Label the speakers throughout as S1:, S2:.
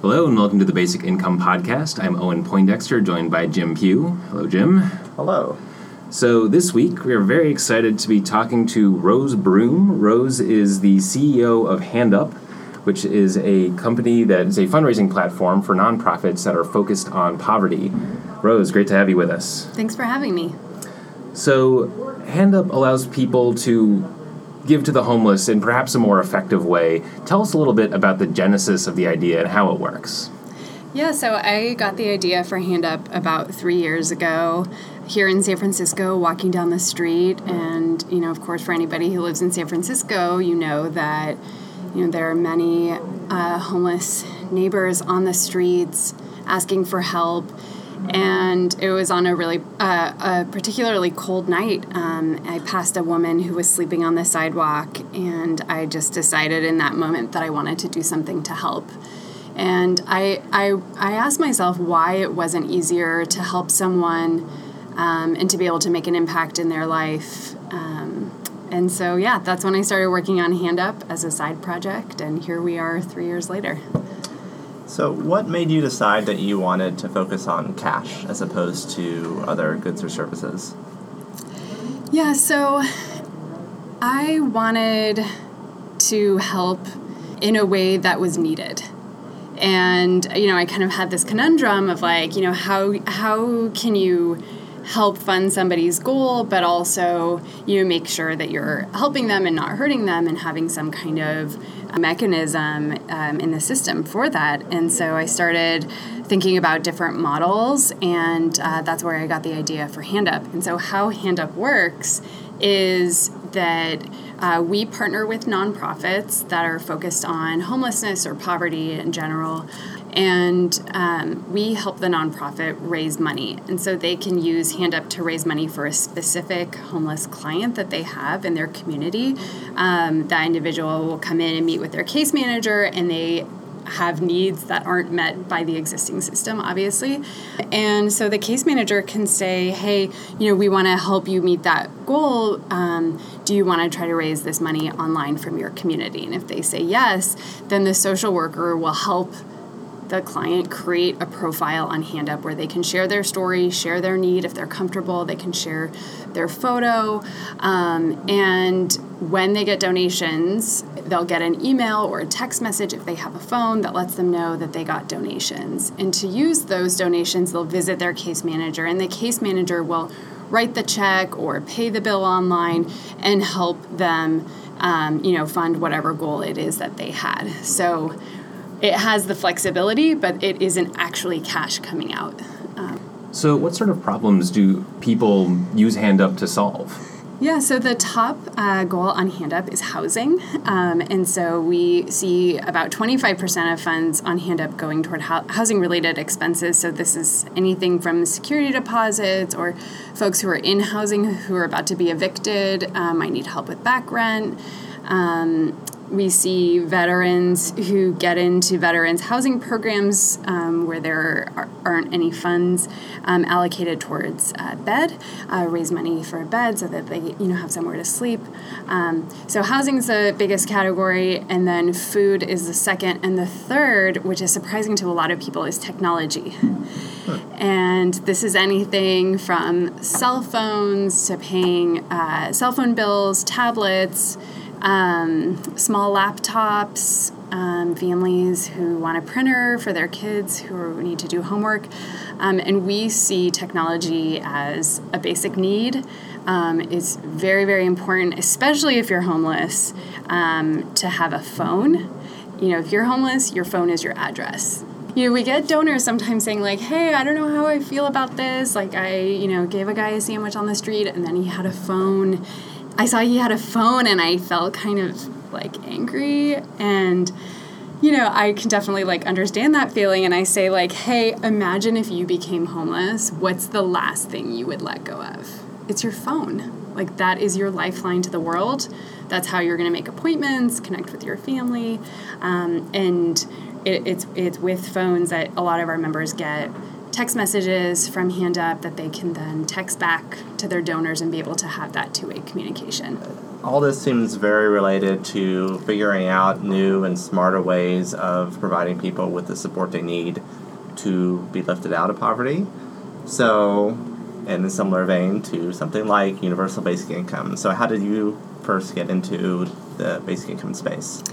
S1: Hello and welcome to the Basic Income Podcast. I'm Owen Poindexter, joined by Jim Pugh. Hello, Jim.
S2: Hello.
S1: So, this week we are very excited to be talking to Rose Broome. Rose is the CEO of HandUp, which is a company that is a fundraising platform for nonprofits that are focused on poverty. Rose, great to have you with us.
S3: Thanks for having me.
S1: So, HandUp allows people to give to the homeless in perhaps a more effective way. Tell us a little bit about the genesis of the idea and how it works.
S3: Yeah, so I got the idea for Hand Up about three years ago here in San Francisco, walking down the street. And, you know, of course, for anybody who lives in San Francisco, you know that, you know, there are many uh, homeless neighbors on the streets asking for help and it was on a really uh, a particularly cold night. Um, I passed a woman who was sleeping on the sidewalk, and I just decided in that moment that I wanted to do something to help. And I I, I asked myself why it wasn't easier to help someone um, and to be able to make an impact in their life. Um, and so yeah, that's when I started working on Hand Up as a side project, and here we are three years later.
S2: So, what made you decide that you wanted to focus on cash as opposed to other goods or services?
S3: Yeah, so I wanted to help in a way that was needed. And you know, I kind of had this conundrum of like, you know, how how can you help fund somebody's goal, but also you know, make sure that you're helping them and not hurting them and having some kind of mechanism um, in the system for that. And so I started thinking about different models, and uh, that's where I got the idea for Hand Up. And so, how Hand Up works is that uh, we partner with nonprofits that are focused on homelessness or poverty in general and um, we help the nonprofit raise money. And so they can use Hand Up to raise money for a specific homeless client that they have in their community. Um, that individual will come in and meet with their case manager, and they have needs that aren't met by the existing system, obviously. And so the case manager can say, hey, you know, we want to help you meet that goal. Um, do you want to try to raise this money online from your community? And if they say yes, then the social worker will help the client create a profile on HandUp where they can share their story, share their need. If they're comfortable, they can share their photo. Um, and when they get donations, they'll get an email or a text message if they have a phone that lets them know that they got donations. And to use those donations, they'll visit their case manager, and the case manager will write the check or pay the bill online and help them. Um, you know, fund whatever goal it is that they had. So it has the flexibility, but it isn't actually cash coming out. Um,
S1: so, what sort of problems do people use HandUp to solve?
S3: Yeah, so the top uh, goal on HandUp is housing. Um, and so we see about 25% of funds on HandUp going toward ho- housing related expenses. So this is anything from security deposits or folks who are in housing who are about to be evicted, um, might need help with back rent. Um, we see veterans who get into veterans housing programs um, where there aren't any funds um, allocated towards uh, bed, uh, raise money for a bed so that they you know have somewhere to sleep. Um, so housing is the biggest category, and then food is the second, and the third, which is surprising to a lot of people, is technology. And this is anything from cell phones to paying uh, cell phone bills, tablets um, small laptops, um, families who want a printer for their kids who need to do homework. Um, and we see technology as a basic need. Um, it's very, very important, especially if you're homeless, um, to have a phone. You know, if you're homeless, your phone is your address you know, we get donors sometimes saying like, "Hey, I don't know how I feel about this. Like, I, you know, gave a guy a sandwich on the street, and then he had a phone, I saw he had a phone and I felt kind of like angry and you know, I can definitely like understand that feeling and I say like, "Hey, imagine if you became homeless, what's the last thing you would let go of?" It's your phone. Like that is your lifeline to the world. That's how you're going to make appointments, connect with your family, um, and it, it's it's with phones that a lot of our members get text messages from Hand Up that they can then text back to their donors and be able to have that two way communication.
S2: all this seems very related to figuring out new and smarter ways of providing people with the support they need to be lifted out of poverty. So, in a similar vein to something like universal basic income. So, how did you first get into the basic income space?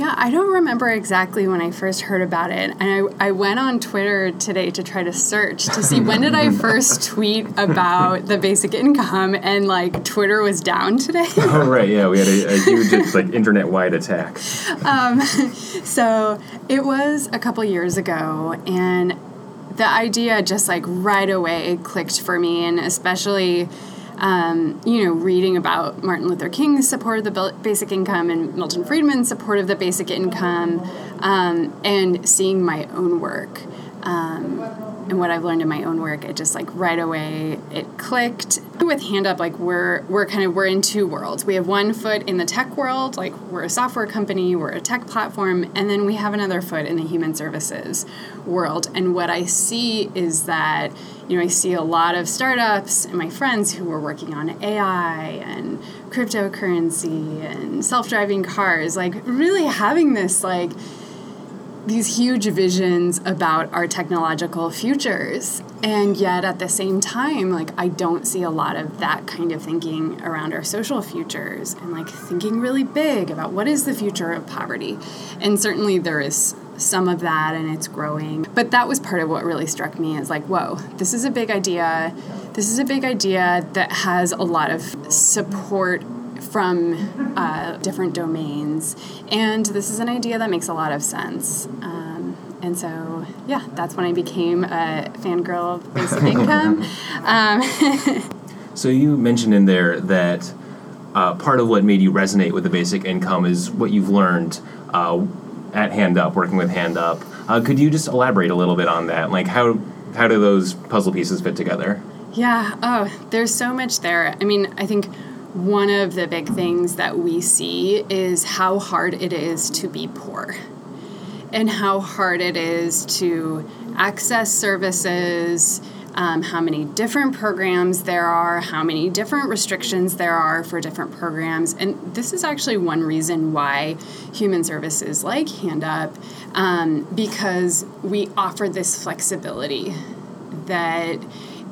S3: Yeah, I don't remember exactly when I first heard about it. And I, I went on Twitter today to try to search to see when did I first tweet about the basic income and like Twitter was down today.
S1: oh right, yeah, we had a, a huge like internet wide attack.
S3: Um, so it was a couple years ago and the idea just like right away clicked for me and especially um, you know, reading about Martin Luther King's support of the basic income and Milton Friedman's support of the basic income, um, and seeing my own work. Um, and what I've learned in my own work, it just like right away it clicked. With Hand Up, like we're we're kind of we're in two worlds. We have one foot in the tech world, like we're a software company, we're a tech platform, and then we have another foot in the human services world. And what I see is that you know I see a lot of startups and my friends who are working on AI and cryptocurrency and self-driving cars, like really having this like these huge visions about our technological futures. And yet at the same time like i don't see a lot of that kind of thinking around our social futures and like thinking really big about what is the future of poverty. And certainly there is some of that and it's growing. But that was part of what really struck me is like whoa this is a big idea. This is a big idea that has a lot of support from uh, different domains. And this is an idea that makes a lot of sense. Um, and so, yeah, that's when I became a fangirl of Basic Income. Um,
S1: so, you mentioned in there that uh, part of what made you resonate with the basic income is what you've learned uh, at Hand Up, working with Hand Up. Uh, could you just elaborate a little bit on that? Like, how, how do those puzzle pieces fit together?
S3: Yeah, oh, there's so much there. I mean, I think one of the big things that we see is how hard it is to be poor and how hard it is to access services, um, how many different programs there are, how many different restrictions there are for different programs. And this is actually one reason why human services like Hand Up, um, because we offer this flexibility that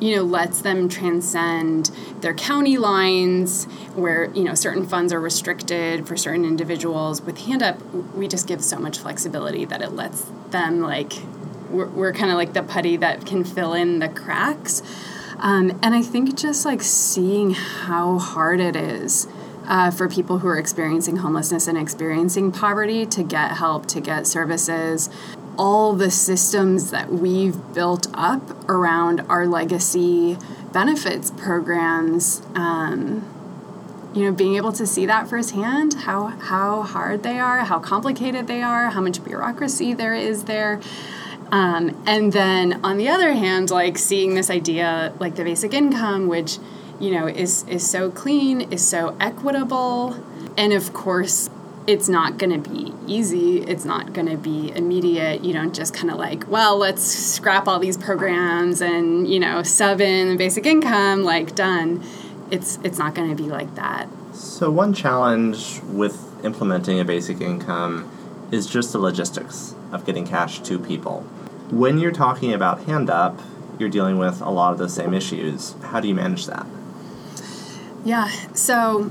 S3: you know lets them transcend their county lines where you know certain funds are restricted for certain individuals. With hand up we just give so much flexibility that it lets them like we're, we're kind of like the putty that can fill in the cracks. Um, and i think just like seeing how hard it is uh, for people who are experiencing homelessness and experiencing poverty to get help to get services all the systems that we've built up around our legacy benefits programs. Um, you know, being able to see that firsthand, how how hard they are, how complicated they are, how much bureaucracy there is there. Um, and then on the other hand, like seeing this idea like the basic income, which you know is is so clean, is so equitable, and of course it's not going to be easy. It's not going to be immediate. You don't just kind of like, well, let's scrap all these programs and, you know, sub in basic income, like done. It's it's not going to be like that.
S2: So one challenge with implementing a basic income is just the logistics of getting cash to people. When you're talking about hand up, you're dealing with a lot of the same issues. How do you manage that?
S3: Yeah. So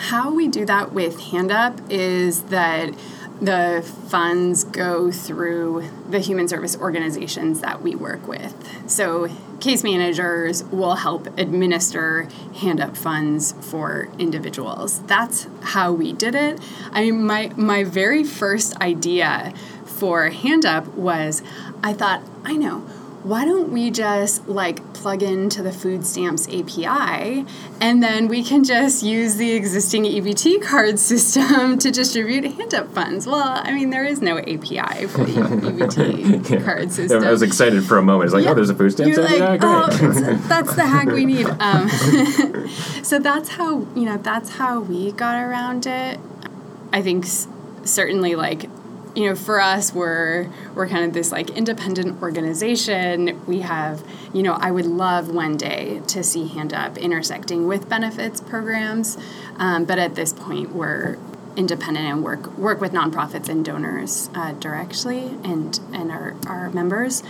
S3: how we do that with Hand Up is that the funds go through the human service organizations that we work with. So, case managers will help administer hand up funds for individuals. That's how we did it. I mean, my, my very first idea for hand up was I thought, I know why don't we just like plug into the food stamps API and then we can just use the existing EBT card system to distribute hand up funds? Well, I mean, there is no API for the EBT yeah. card system.
S1: I was excited for a moment. It's like, yeah. oh, there's a food stamps API. Like,
S3: oh, that's the hack we need. Um, so that's how you know that's how we got around it. I think certainly like you know, for us, we're we're kind of this like independent organization. We have, you know, I would love one day to see Hand Up intersecting with benefits programs, um, but at this point, we're independent and work work with nonprofits and donors uh, directly and and our our members.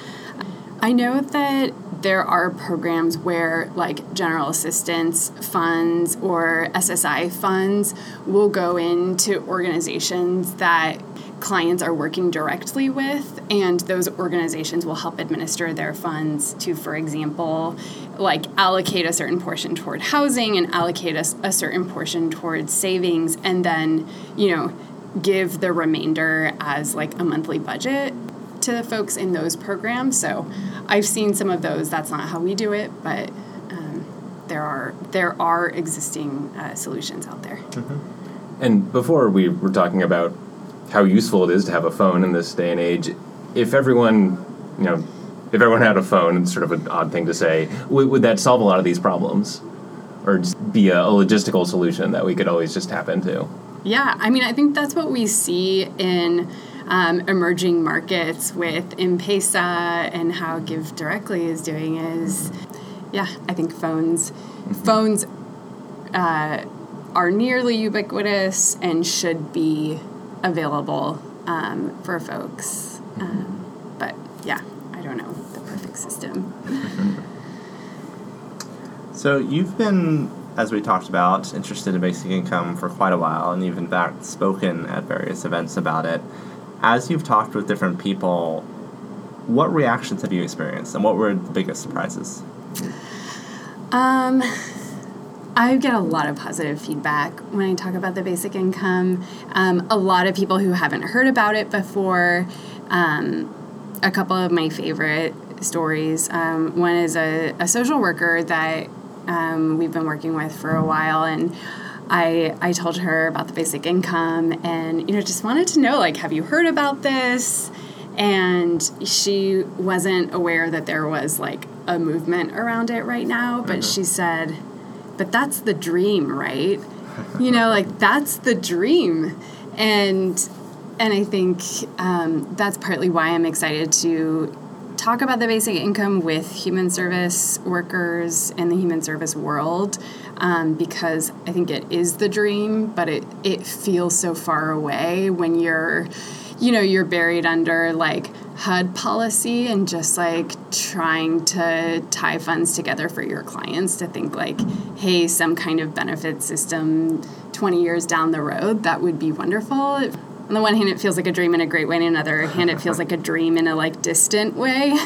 S3: I know that there are programs where like general assistance funds or SSI funds will go into organizations that clients are working directly with and those organizations will help administer their funds to for example like allocate a certain portion toward housing and allocate a, a certain portion towards savings and then you know give the remainder as like a monthly budget to the folks in those programs. So i've seen some of those that's not how we do it but um, there are there are existing uh, solutions out there
S1: mm-hmm. and before we were talking about how useful it is to have a phone in this day and age. If everyone, you know, if everyone had a phone, it's sort of an odd thing to say, would, would that solve a lot of these problems? Or just be a, a logistical solution that we could always just tap into?
S3: Yeah, I mean, I think that's what we see in um, emerging markets with M-Pesa and how Give Directly is doing is, yeah, I think phones, mm-hmm. phones uh, are nearly ubiquitous and should be available um, for folks. Um, but yeah, I don't know the perfect system.
S2: so you've been, as we talked about, interested in basic income for quite a while, and you've in fact spoken at various events about it. As you've talked with different people, what reactions have you experienced, and what were the biggest surprises?
S3: Um, I get a lot of positive feedback when I talk about the basic income. Um, a lot of people who haven't heard about it before. Um, a couple of my favorite stories. Um, one is a, a, social worker that um, we've been working with for a while, and I I told her about the basic income, and you know just wanted to know like, have you heard about this? And she wasn't aware that there was like a movement around it right now, but mm-hmm. she said but that's the dream, right? you know, like that's the dream. And and I think um, that's partly why I'm excited to talk about the basic income with human service workers in the human service world um, because I think it is the dream, but it, it feels so far away when you're, you know, you're buried under like HUD policy and just like trying to tie funds together for your clients to think like, hey, some kind of benefit system 20 years down the road, that would be wonderful. On the one hand, it feels like a dream in a great way, and on the other hand, it feels like a dream in a like distant way.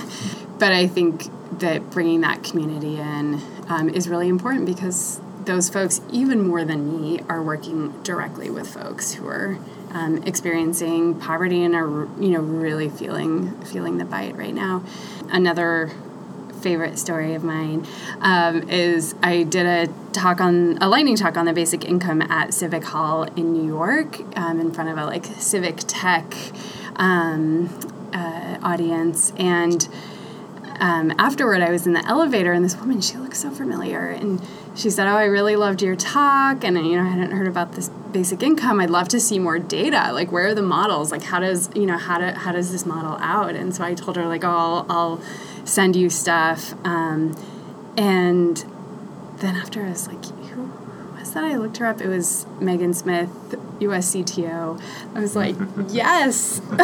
S3: But I think that bringing that community in um, is really important because those folks, even more than me, are working directly with folks who are um, experiencing poverty and are you know really feeling feeling the bite right now. Another favorite story of mine um, is I did a talk on a lightning talk on the basic income at Civic Hall in New York um, in front of a like civic tech um, uh, audience and. Um, afterward, I was in the elevator, and this woman, she looked so familiar, and she said, "Oh, I really loved your talk, and you know, I hadn't heard about this basic income. I'd love to see more data. Like, where are the models? Like, how does you know how to how does this model out?" And so I told her, like, "Oh, I'll, I'll send you stuff." Um, and then after, I was like, "Who was that?" I looked her up. It was Megan Smith, USCTO. I was like, "Yes,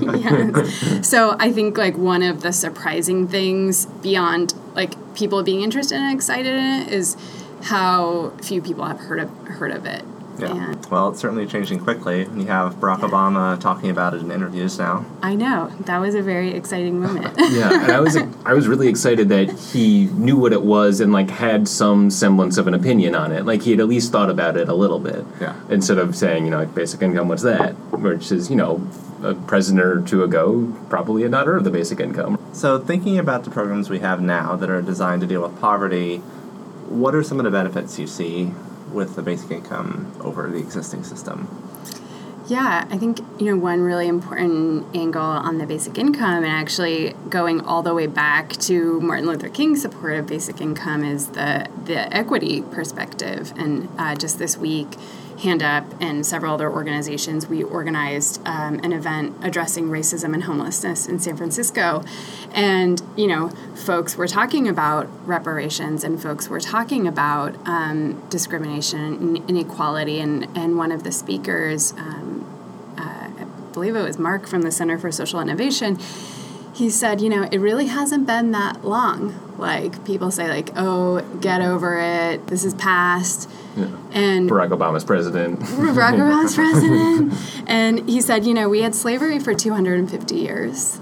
S3: yes." So I think like one of the surprising things beyond like people being interested and excited in it is how few people have heard of heard of it.
S2: Yeah. And well, it's certainly changing quickly. You have Barack yeah. Obama talking about it in interviews now.
S3: I know that was a very exciting moment.
S1: yeah, and I was I was really excited that he knew what it was and like had some semblance of an opinion on it. Like he had at least thought about it a little bit.
S2: Yeah.
S1: Instead of saying, you know, like basic income, what's that? Which is, you know, a president or two ago probably had not heard of the basic income.
S2: So, thinking about the programs we have now that are designed to deal with poverty, what are some of the benefits you see with the basic income over the existing system?
S3: Yeah, I think you know one really important angle on the basic income, and actually going all the way back to Martin Luther King's support of basic income, is the the equity perspective. And uh, just this week, Hand Up and several other organizations, we organized um, an event addressing racism and homelessness in San Francisco. And, you know, folks were talking about reparations and folks were talking about um, discrimination and inequality. And, and one of the speakers, um, uh, I believe it was Mark from the Center for Social Innovation, he said, you know, it really hasn't been that long. Like people say, like, oh, get over it. This is past.
S1: Yeah.
S3: And
S1: Barack Obama's president.
S3: Barack Obama's president. And he said, you know, we had slavery for 250 years.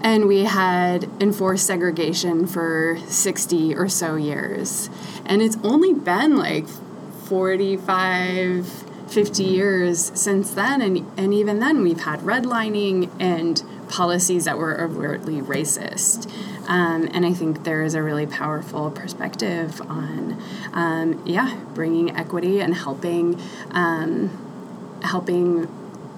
S3: And we had enforced segregation for 60 or so years. And it's only been like 45, 50 years since then. And, and even then, we've had redlining and policies that were overtly racist. Um, and I think there is a really powerful perspective on, um, yeah, bringing equity and helping, um, helping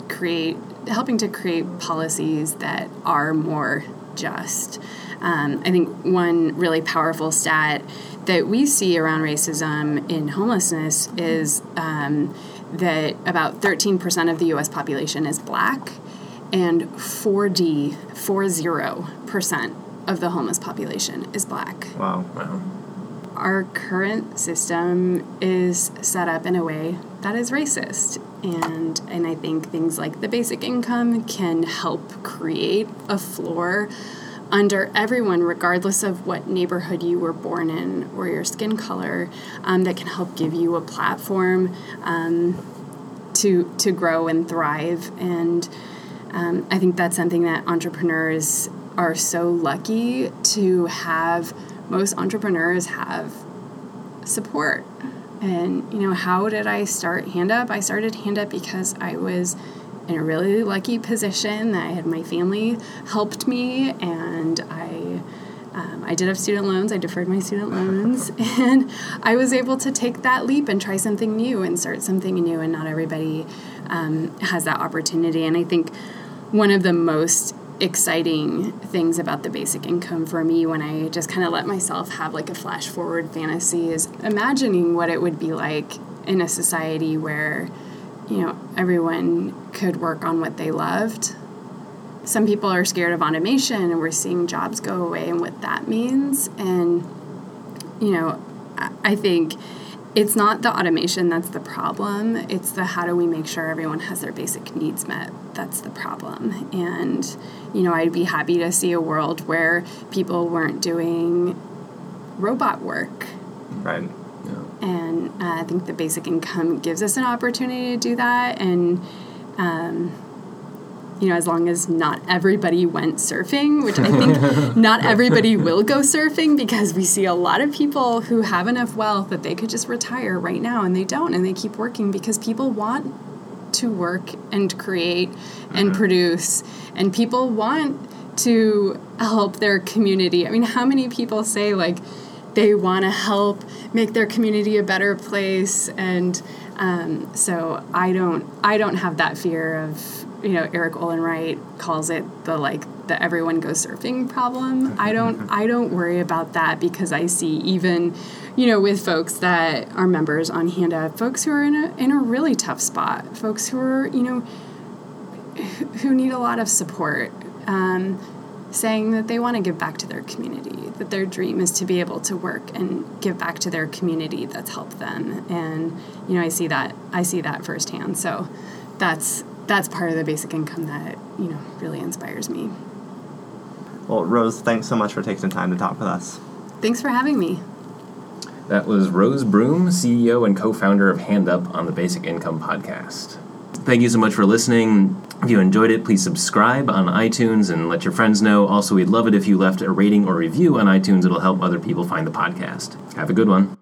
S3: create, helping to create policies that are more just. Um, I think one really powerful stat that we see around racism in homelessness is um, that about 13% of the US population is black and 4D, 40% of the homeless population is black.
S2: Wow.
S1: Wow.
S3: Our current system is set up in a way that is racist. And, and I think things like the basic income can help create a floor under everyone, regardless of what neighborhood you were born in or your skin color, um, that can help give you a platform um, to to grow and thrive. And um, I think that's something that entrepreneurs are so lucky to have. Most entrepreneurs have support. And, you know, how did I start Hand Up? I started Hand Up because I was in a really lucky position. That I had my family helped me, and I um, I did have student loans. I deferred my student loans, and I was able to take that leap and try something new and start something new. And not everybody um, has that opportunity. And I think one of the most exciting things about the basic income for me when I just kind of let myself have like a flash forward fantasy is imagining what it would be like in a society where you know everyone could work on what they loved. Some people are scared of automation and we're seeing jobs go away and what that means. And you know i think it's not the automation that's the problem it's the how do we make sure everyone has their basic needs met that's the problem and you know i'd be happy to see a world where people weren't doing robot work
S2: Right.
S1: Yeah.
S3: and uh, I think the basic income gives us an opportunity to do that. And um, you know, as long as not everybody went surfing, which I think not everybody will go surfing because we see a lot of people who have enough wealth that they could just retire right now and they don't, and they keep working because people want to work and create and produce, and people want to help their community. I mean, how many people say, like, they want to help make their community a better place and um, so I don't I don't have that fear of you know Erik Olin Wright calls it the like the everyone goes surfing problem. I don't I don't worry about that because I see even you know with folks that are members on Hand Up, folks who are in a in a really tough spot, folks who are you know who need a lot of support. Um, saying that they want to give back to their community, that their dream is to be able to work and give back to their community that's helped them. And you know, I see that I see that firsthand. So that's that's part of the basic income that you know really inspires me.
S2: Well, Rose, thanks so much for taking the time to talk with us.
S3: Thanks for having me.
S1: That was Rose Broome, CEO and co founder of Hand Up on the Basic Income Podcast. Thank you so much for listening. If you enjoyed it, please subscribe on iTunes and let your friends know. Also, we'd love it if you left a rating or review on iTunes. It'll help other people find the podcast. Have a good one.